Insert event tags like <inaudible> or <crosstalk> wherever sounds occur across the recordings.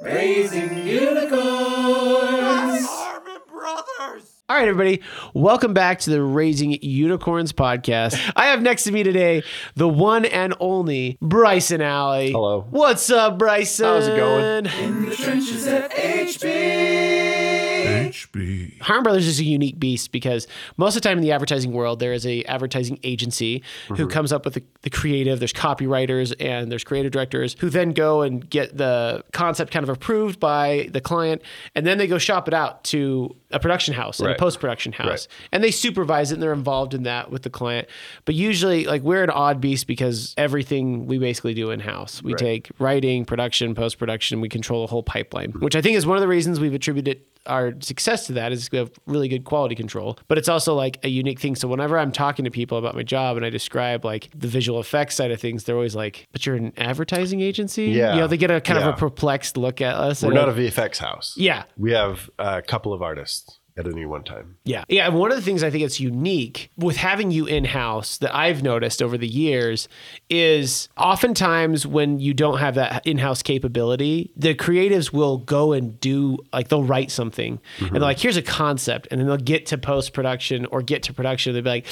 Raising unicorns. Harmon Brothers. All right, everybody, welcome back to the Raising Unicorns podcast. I have next to me today the one and only Bryson Alley. Hello. What's up, Bryson? How's it going? In the trenches at HB. Harmon Brothers is a unique beast because most of the time in the advertising world, there is a advertising agency who mm-hmm. comes up with the, the creative. There's copywriters and there's creative directors who then go and get the concept kind of approved by the client, and then they go shop it out to a production house and a post production house, Right. and they supervise it and they're involved in that with the client. But usually, like we're an odd beast because everything we basically do in house. We Right. take writing, production, post production. We control the whole pipeline, which I think is one of the reasons we've attributed our success to that is we have really good quality control. But it's also like a unique thing. So whenever I'm talking to people about my job and I describe like the visual effects side of things, they're always like, "But you're an advertising agency." Yeah. You know, they get a kind of a perplexed look at us. We're not a VFX house. yeah. We have a couple of artists at any one time. Yeah. Yeah. And one of the things I think it's unique with having you in house that I've noticed over the years is oftentimes when you don't have that in house capability, the creatives will go and do, like, they'll write something and they're mm-hmm. like, here's a concept. And then they'll get to post production or get to production. They'll be like,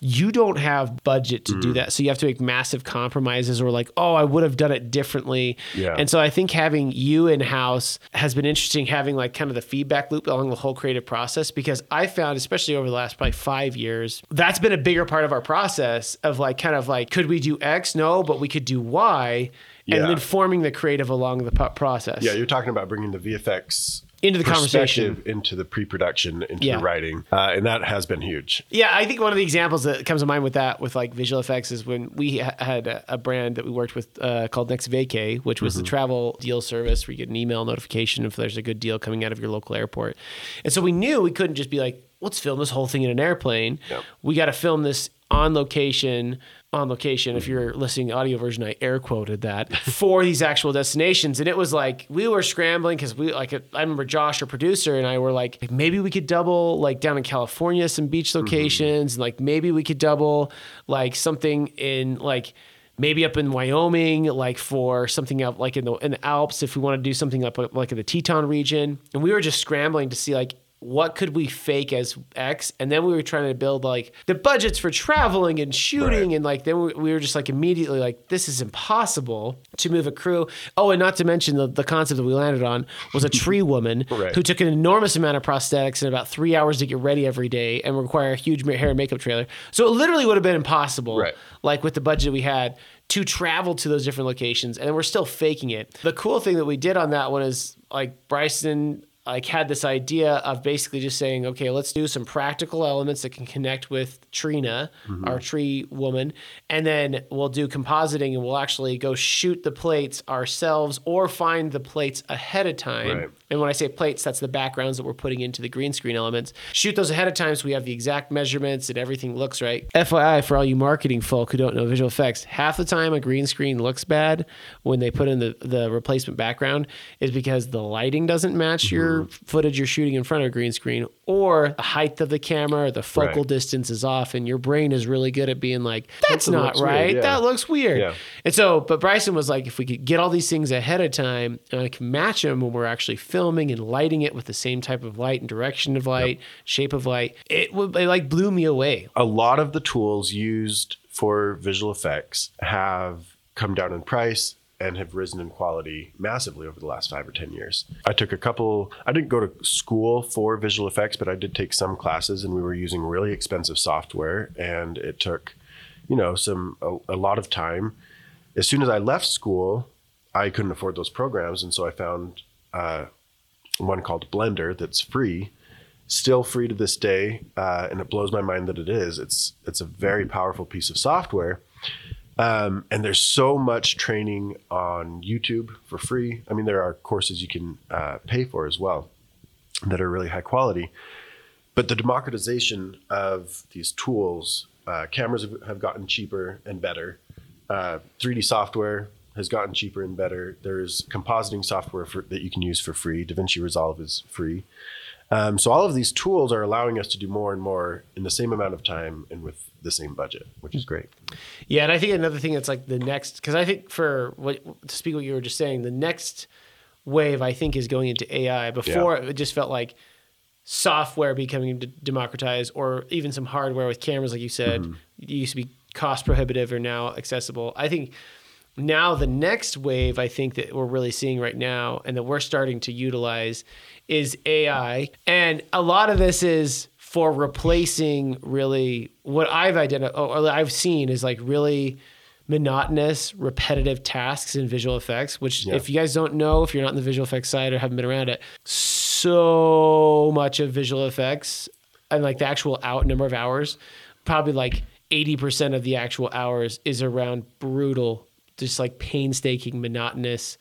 you don't have budget to do mm-hmm. that. So you have to make massive compromises or, like, oh, I would have done it differently. Yeah. And so I think having you in house has been interesting, having like kind of the feedback loop along the whole creative process, because I found, especially over the last probably five years, that's been a bigger part of our process of like kind of like, could we do X? No, but we could do Y. And then forming the creative along the process. Yeah, you're talking about bringing the VFX Into the conversation. into the pre-production, into Yeah. the writing, uh, and that has been huge. Yeah, I think one of the examples that comes to mind with that, with like visual effects, is when we ha- had a, a brand that we worked with uh, called Next Vacay, which was the travel deal service where you get an email notification if there's a good deal coming out of your local airport. And so we knew we couldn't just be like, let's film this whole thing in an airplane. Yep. We got to film this on location. On location, if mm-hmm. you're listening to audio version, I air quoted that <laughs> for these actual destinations, and it was like we were scrambling because we like I remember Josh, our producer, and I were like maybe we could double like down in California some beach mm-hmm. locations, and like maybe we could double like something in like maybe up in Wyoming, like for something up like in the in the Alps, if we want to do something up like in the Teton region. And we were just scrambling to see like what could we fake as X, and then we were trying to build like the budgets for traveling and shooting, Right. and like then we, we were just like immediately like this is impossible to move a crew. Oh, and not to mention the, the concept that we landed on was a tree <laughs> woman Right. who took an enormous amount of prosthetics and about three hours to get ready every day and require a huge hair and makeup trailer. So it literally would have been impossible Right. like with the budget we had to travel to those different locations and we're still faking it the cool thing that we did on that one is like bryson like had this idea of basically just saying okay let's do some practical elements that can connect with trina mm-hmm. our tree woman and then we'll do compositing and we'll actually go shoot the plates ourselves or find the plates ahead of time Right. and when I say plates, that's the backgrounds that we're putting into the green screen elements. Shoot those ahead of time so we have the exact measurements and everything looks right. FYI, for all you marketing folk who don't know visual effects, half the time a green screen looks bad when they put in the, the replacement background is because the lighting doesn't match your Mm-hmm. footage you're shooting in front of a green screen or the height of the camera, or the focal Right. distance is off, and your brain is really good at being like, that's That not looks weird, right. yeah. That looks weird. Yeah. And so, but Bryson was like, if we could get all these things ahead of time and I can match them when we're actually filming and lighting it with the same type of light and direction of light, shape of light, it would it like blew me away. A lot of the tools used for visual effects have come down in price and have risen in quality massively over the last five or 10 years. I took a couple, I didn't go to school for visual effects, but I did take some classes and we were using really expensive software and it took, you know, some, a, a lot of time. As soon as I left school, I couldn't afford those programs. And so I found uh, one called Blender that's free still free to this day, uh, and it blows my mind that it is. It's it's a very powerful piece of software, um, and there's so much training on YouTube for free. I mean, there are courses you can uh, pay for as well that are really high quality. But the democratization of these tools, uh, cameras have, gotten cheaper and better. Uh, 3D software has gotten cheaper and better. There's compositing software for, that you can use for free. DaVinci Resolve is free. Um, so all of these tools are allowing us to do more and more in the same amount of time and with the same budget, which is great. Yeah, and I think another thing that's like the next because I think for what to speak what you were just saying, the next wave I think is going into AI. Before it just felt like software becoming d- democratized, or even some hardware with cameras, like you said, it used to be cost prohibitive, or now accessible. I think now the next wave I think that we're really seeing right now, and that we're starting to utilize, is AI, and a lot of this is for replacing really what I've identified or I've seen is like really monotonous, repetitive tasks in visual effects, which Yeah. if you guys don't know, if you're not in the visual effects side or haven't been around it, so much of visual effects and like the actual out number of hours, probably like 80% of the actual hours is around brutal, just like painstaking, monotonous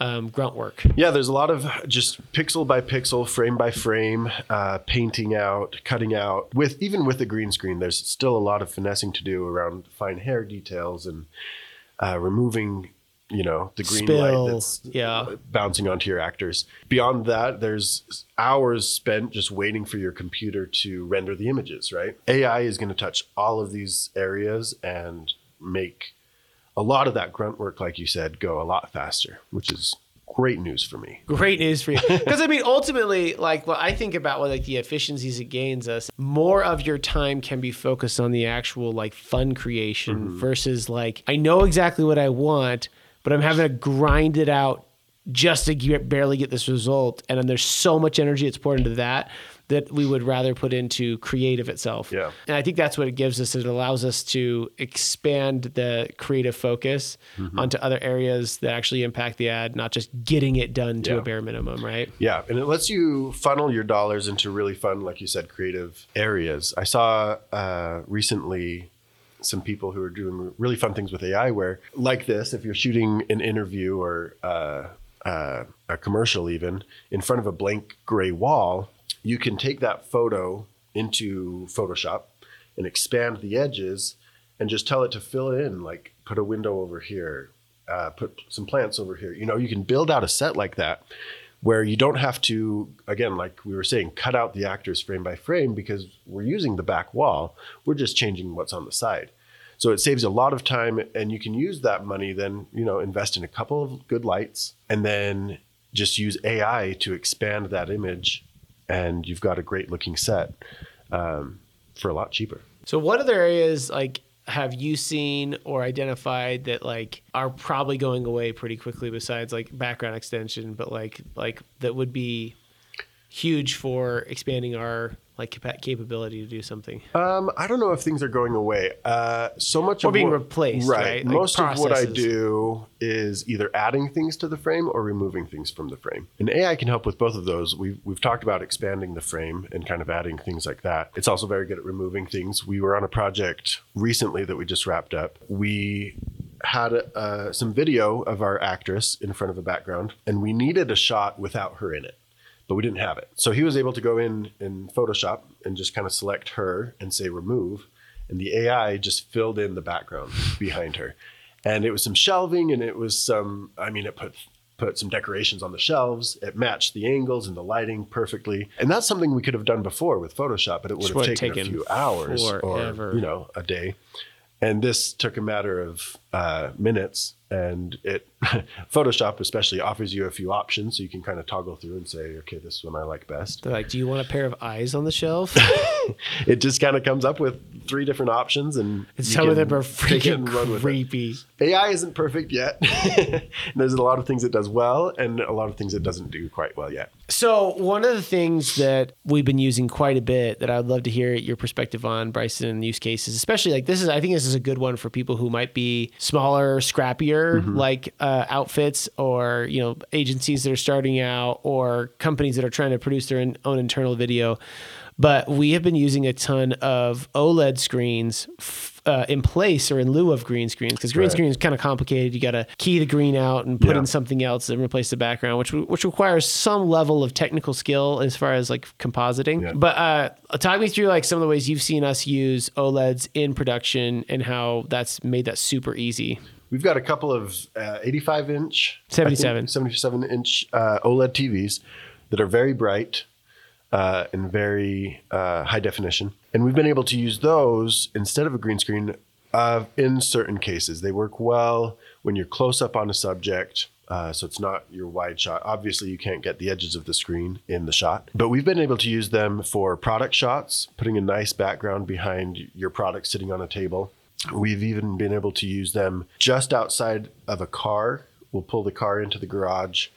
um, grunt work. Yeah, there's a lot of just pixel by pixel, frame by frame, uh, painting out, cutting out. With even with the green screen, there's still a lot of finessing to do around fine hair details and uh, removing, you know, the green Spill, light that's yeah. bouncing onto your actors. Beyond that, there's hours spent just waiting for your computer to render the images. Right? AI is going to touch all of these areas and make a lot of that grunt work, like you said, go a lot faster, which is great news for me. Great news for you. <laughs> Because I mean, ultimately, like what I think about what like the efficiencies it gains us, more of your time can be focused on the actual like fun creation mm-hmm. versus like I know exactly what I want, but I'm having to grind it out just to get, barely get this result. And then there's so much energy that's poured into that that we would rather put into creative itself. Yeah. And I think that's what it gives us. It allows us to expand the creative focus Mm-hmm. onto other areas that actually impact the ad, not just getting it done to Yeah. a bare minimum, right? Yeah, and it lets you funnel your dollars into really fun, like you said, creative areas. I saw uh, recently some people who are doing really fun things with AI, where like this, if you're shooting an interview or uh, uh, a commercial, even in front of a blank gray wall, you can take that photo into Photoshop and expand the edges and just tell it to fill it in, like put a window over here, uh, put some plants over here. You know, you can build out a set like that where you don't have to, again, like we were saying, cut out the actors frame by frame because we're using the back wall. We're just changing what's on the side. So it saves a lot of time, and you can use that money then, you know, invest in a couple of good lights and then just use AI to expand that image, and you've got a great looking set um, for a lot cheaper. So what other areas like have you seen or identified that like are probably going away pretty quickly besides like background extension, but like like that would be huge for expanding our like capability to do something. Um, I don't know if things are going away. Uh, so much Or of being what- replaced, right? Like Most of what I do is either adding things to the frame or removing things from the frame. And AI can help with both of those. We've we've talked about expanding the frame and kind of adding things like that. It's also very good at removing things. We were on a project recently that we just wrapped up. We had uh, some video of our actress in front of a background, and we needed a shot without her in it but we didn't have it. So he was able to go in in Photoshop and just kind of select her and say remove, and the AI just filled in the background behind her. And it was some shelving and it was some I mean it put put some decorations on the shelves. It matched the angles and the lighting perfectly. And that's something we could have done before with Photoshop, but it would have would have taken, taken a few hours forever. or you know, a day. And this took a matter of uh, minutes. And it, <laughs> Photoshop especially offers you a few options, so you can kind of toggle through and say, okay, this one I like best. They're like, do you want a pair of eyes on the shelf? <laughs> It just kind of comes up with three different options, and And some of them are <laughs> freaking run creepy. AI isn't perfect yet. There's a lot of things it does well, and a lot of things it doesn't do quite well yet. So one of the things that we've been using quite a bit that I would love to hear your perspective on, Bryson, and use cases, especially like this is I think this is a good one for people who might be smaller, scrappier like uh, outfits or you know agencies that are starting out or companies that are trying to produce their own internal video. But we have been using a ton of OLED screens f- uh, in place or in lieu of green screens because green Right. screen is kind of complicated. You got to key the green out and put Yeah. in something else and replace the background, which which requires some level of technical skill as far as like compositing. Yeah. But uh, talk me through like some of the ways you've seen us use OLEDs in production and how that's made that super easy. We've got a couple of uh, 85 inch, 77. think 77 inch uh, OLED TVs that are very bright uh, and very uh, high definition. And we've been able to use those instead of a green screen uh, in certain cases. They work well when you're close up on a subject. Uh, so it's not your wide shot. Obviously, you can't get the edges of the screen in the shot, but we've been able to use them for product shots, putting a nice background behind your product sitting on a table. We've even been able to use them just outside of a car. We'll pull the car into the garage,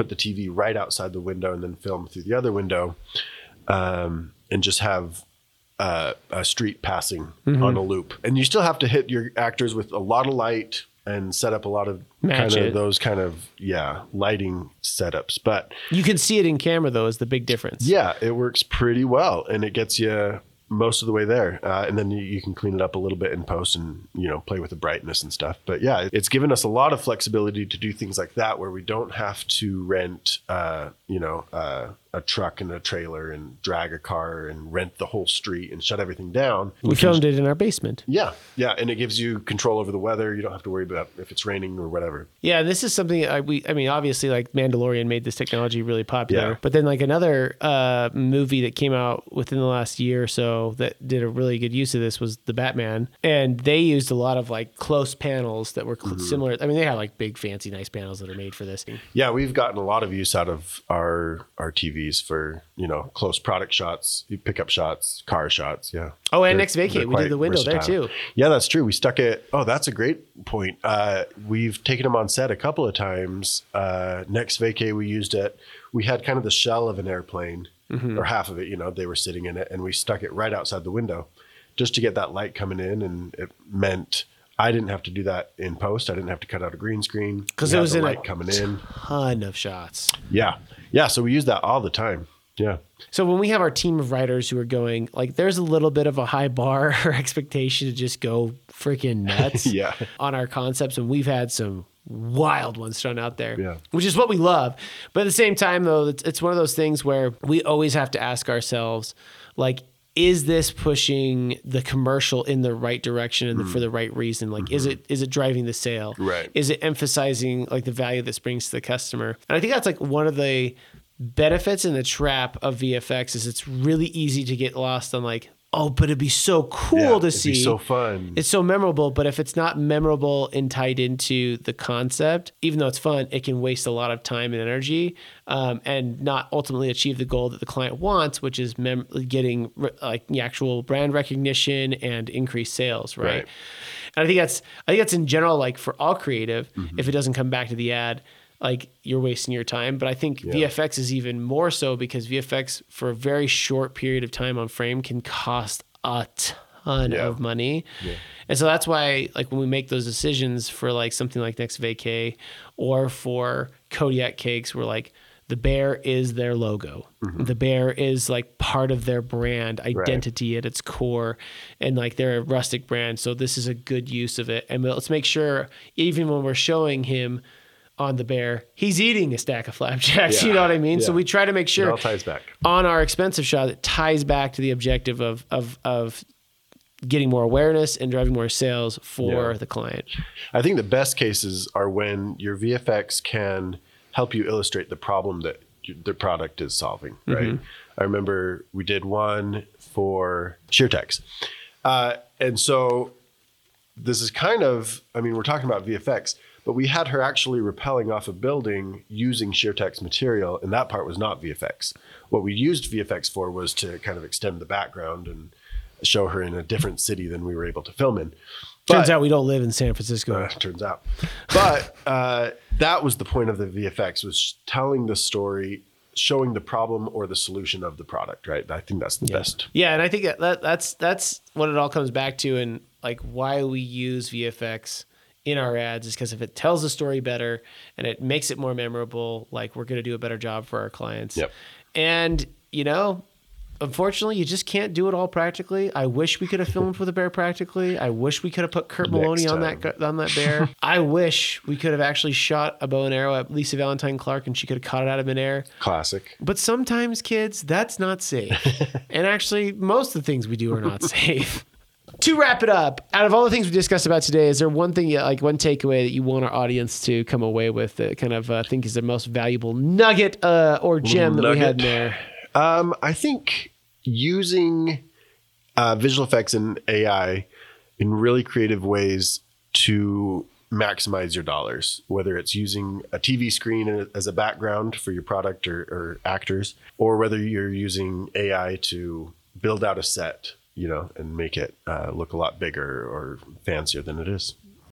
put the TV right outside the window, and then film through the other window, um, and just have uh, a street passing Mm-hmm. on a loop. And you still have to hit your actors with a lot of light and set up a lot of Match kind it. of those kind of yeah lighting setups. But You can see it in camera though, is the big difference. yeah, it works pretty well, and it gets you most of the way there. Uh, and then you, you can clean it up a little bit in post and you know play with the brightness and stuff. But yeah, it's given us a lot of flexibility to do things like that, where we don't have to rent uh, you know uh, a truck and a trailer and drag a car and rent the whole street and shut everything down. We filmed it in our basement. Yeah, yeah, and it gives you control over the weather. You don't have to worry about if it's raining or whatever. Yeah, this is something I, we. I mean, obviously, like Mandalorian made this technology really popular. Yeah. But then, like another uh, movie that came out within the last year or so that did a really good use of this was the Batman, and they used a lot of like close panels that were cl- Mm-hmm. similar. I mean, they have like big, fancy, nice panels that are made for this. Yeah, we've gotten a lot of use out of our our TVs for you know close product shots, pickup shots, car shots. Yeah. Oh, and They're- next vacay, we did the window there, too. Yeah, that's true. We stuck it. Oh, that's a great point. Uh, we've taken them on set a couple of times. Uh, next vacay, we used it. We had kind of the shell of an airplane, Mm-hmm. or half of it. You know, they were sitting in it, and we stuck it right outside the window, just to get that light coming in, and it meant. I didn't have to do that in post. I didn't have to cut out a green screen because it was the in a light coming in. Ton of shots. Yeah. Yeah. So we use that all the time. Yeah. So when we have our team of writers who are going, like, there's a little bit of a high bar <laughs> or expectation to just go freaking <laughs> nuts Yeah. on our concepts, and we've had some wild ones thrown out there, Yeah. which is what we love. But at the same time, though, it's, it's one of those things where we always have to ask ourselves, like, is this pushing the commercial in the right direction and for hmm. the right reason? Like, is mm-hmm. it is it driving the sale? Right. Is it emphasizing like the value this brings to the customer? And I think that's like one of the benefits and the trap of VFX is it's really easy to get lost on like, oh, but it'd be so cool Yeah, to it'd see. be so fun. It's so memorable, but if it's not memorable and tied into the concept, even though it's fun, it can waste a lot of time and energy, um, and not ultimately achieve the goal that the client wants, which is mem- getting re- like the actual brand recognition and increased sales, right? Right. And I think that's I think that's in general like for all creative. Mm-hmm. If it doesn't come back to the ad, like you're wasting your time. But I think VFX is even more so because VFX for a very short period of time on frame can cost a ton Yeah. of money. And so that's why like when we make those decisions for like something like Next Vacay or for Kodiak cakes, we're like the bear is their logo. Mm-hmm. The bear is like part of their brand identity at its core, and like they're a rustic brand. So this is a good use of it. And let's make sure, even when we're showing him on the bear, he's eating a stack of flapjacks. <laughs> You know what I mean? So we try to make It sure all ties back. on our expensive shot that ties back to the objective of of of getting more awareness and driving more sales for Yeah. the client. I think the best cases are when your VFX can help you illustrate the problem that the product is solving, right? I remember we did one for SheerTex. Uh, and so this is kind of, I mean, we're talking about VFX, but we had her actually rappelling off a building using SheerTex material, and that part was not VFX. What we used VFX for was to kind of extend the background and show her in a different city than we were able to film in. Turns out we don't live in San Francisco. uh, turns out. But uh, that was the point of the VFX was telling the story, showing the problem or the solution of the product. Right. I think that's the best. Yeah, and I think that, that that's that's what it all comes back to, and like why we use VFX in our ads is because if it tells the story better and it makes it more memorable, like we're gonna do a better job for our clients. Yep. And you know, unfortunately, you just can't do it all practically. I wish we could have filmed with a bear practically. I wish we could have put Kurt Maloney on that on that bear. <laughs> I wish we could have actually shot a bow and arrow at Lisa Valentine Clark and she could have caught it out of midair. Classic. But sometimes, kids, that's not safe. <laughs> and actually, most of the things we do are not <laughs> safe. To wrap it up, out of all the things we discussed about today, is there one thing, like one takeaway that you want our audience to come away with that kind of uh, think is the most valuable nugget uh, or gem that we had in there? Um, I think using uh, visual effects and AI in really creative ways to maximize your dollars, whether it's using a TV screen as a background for your product or, or actors, or whether you're using AI to build out a set, you know, and make it uh, look a lot bigger or fancier than it is.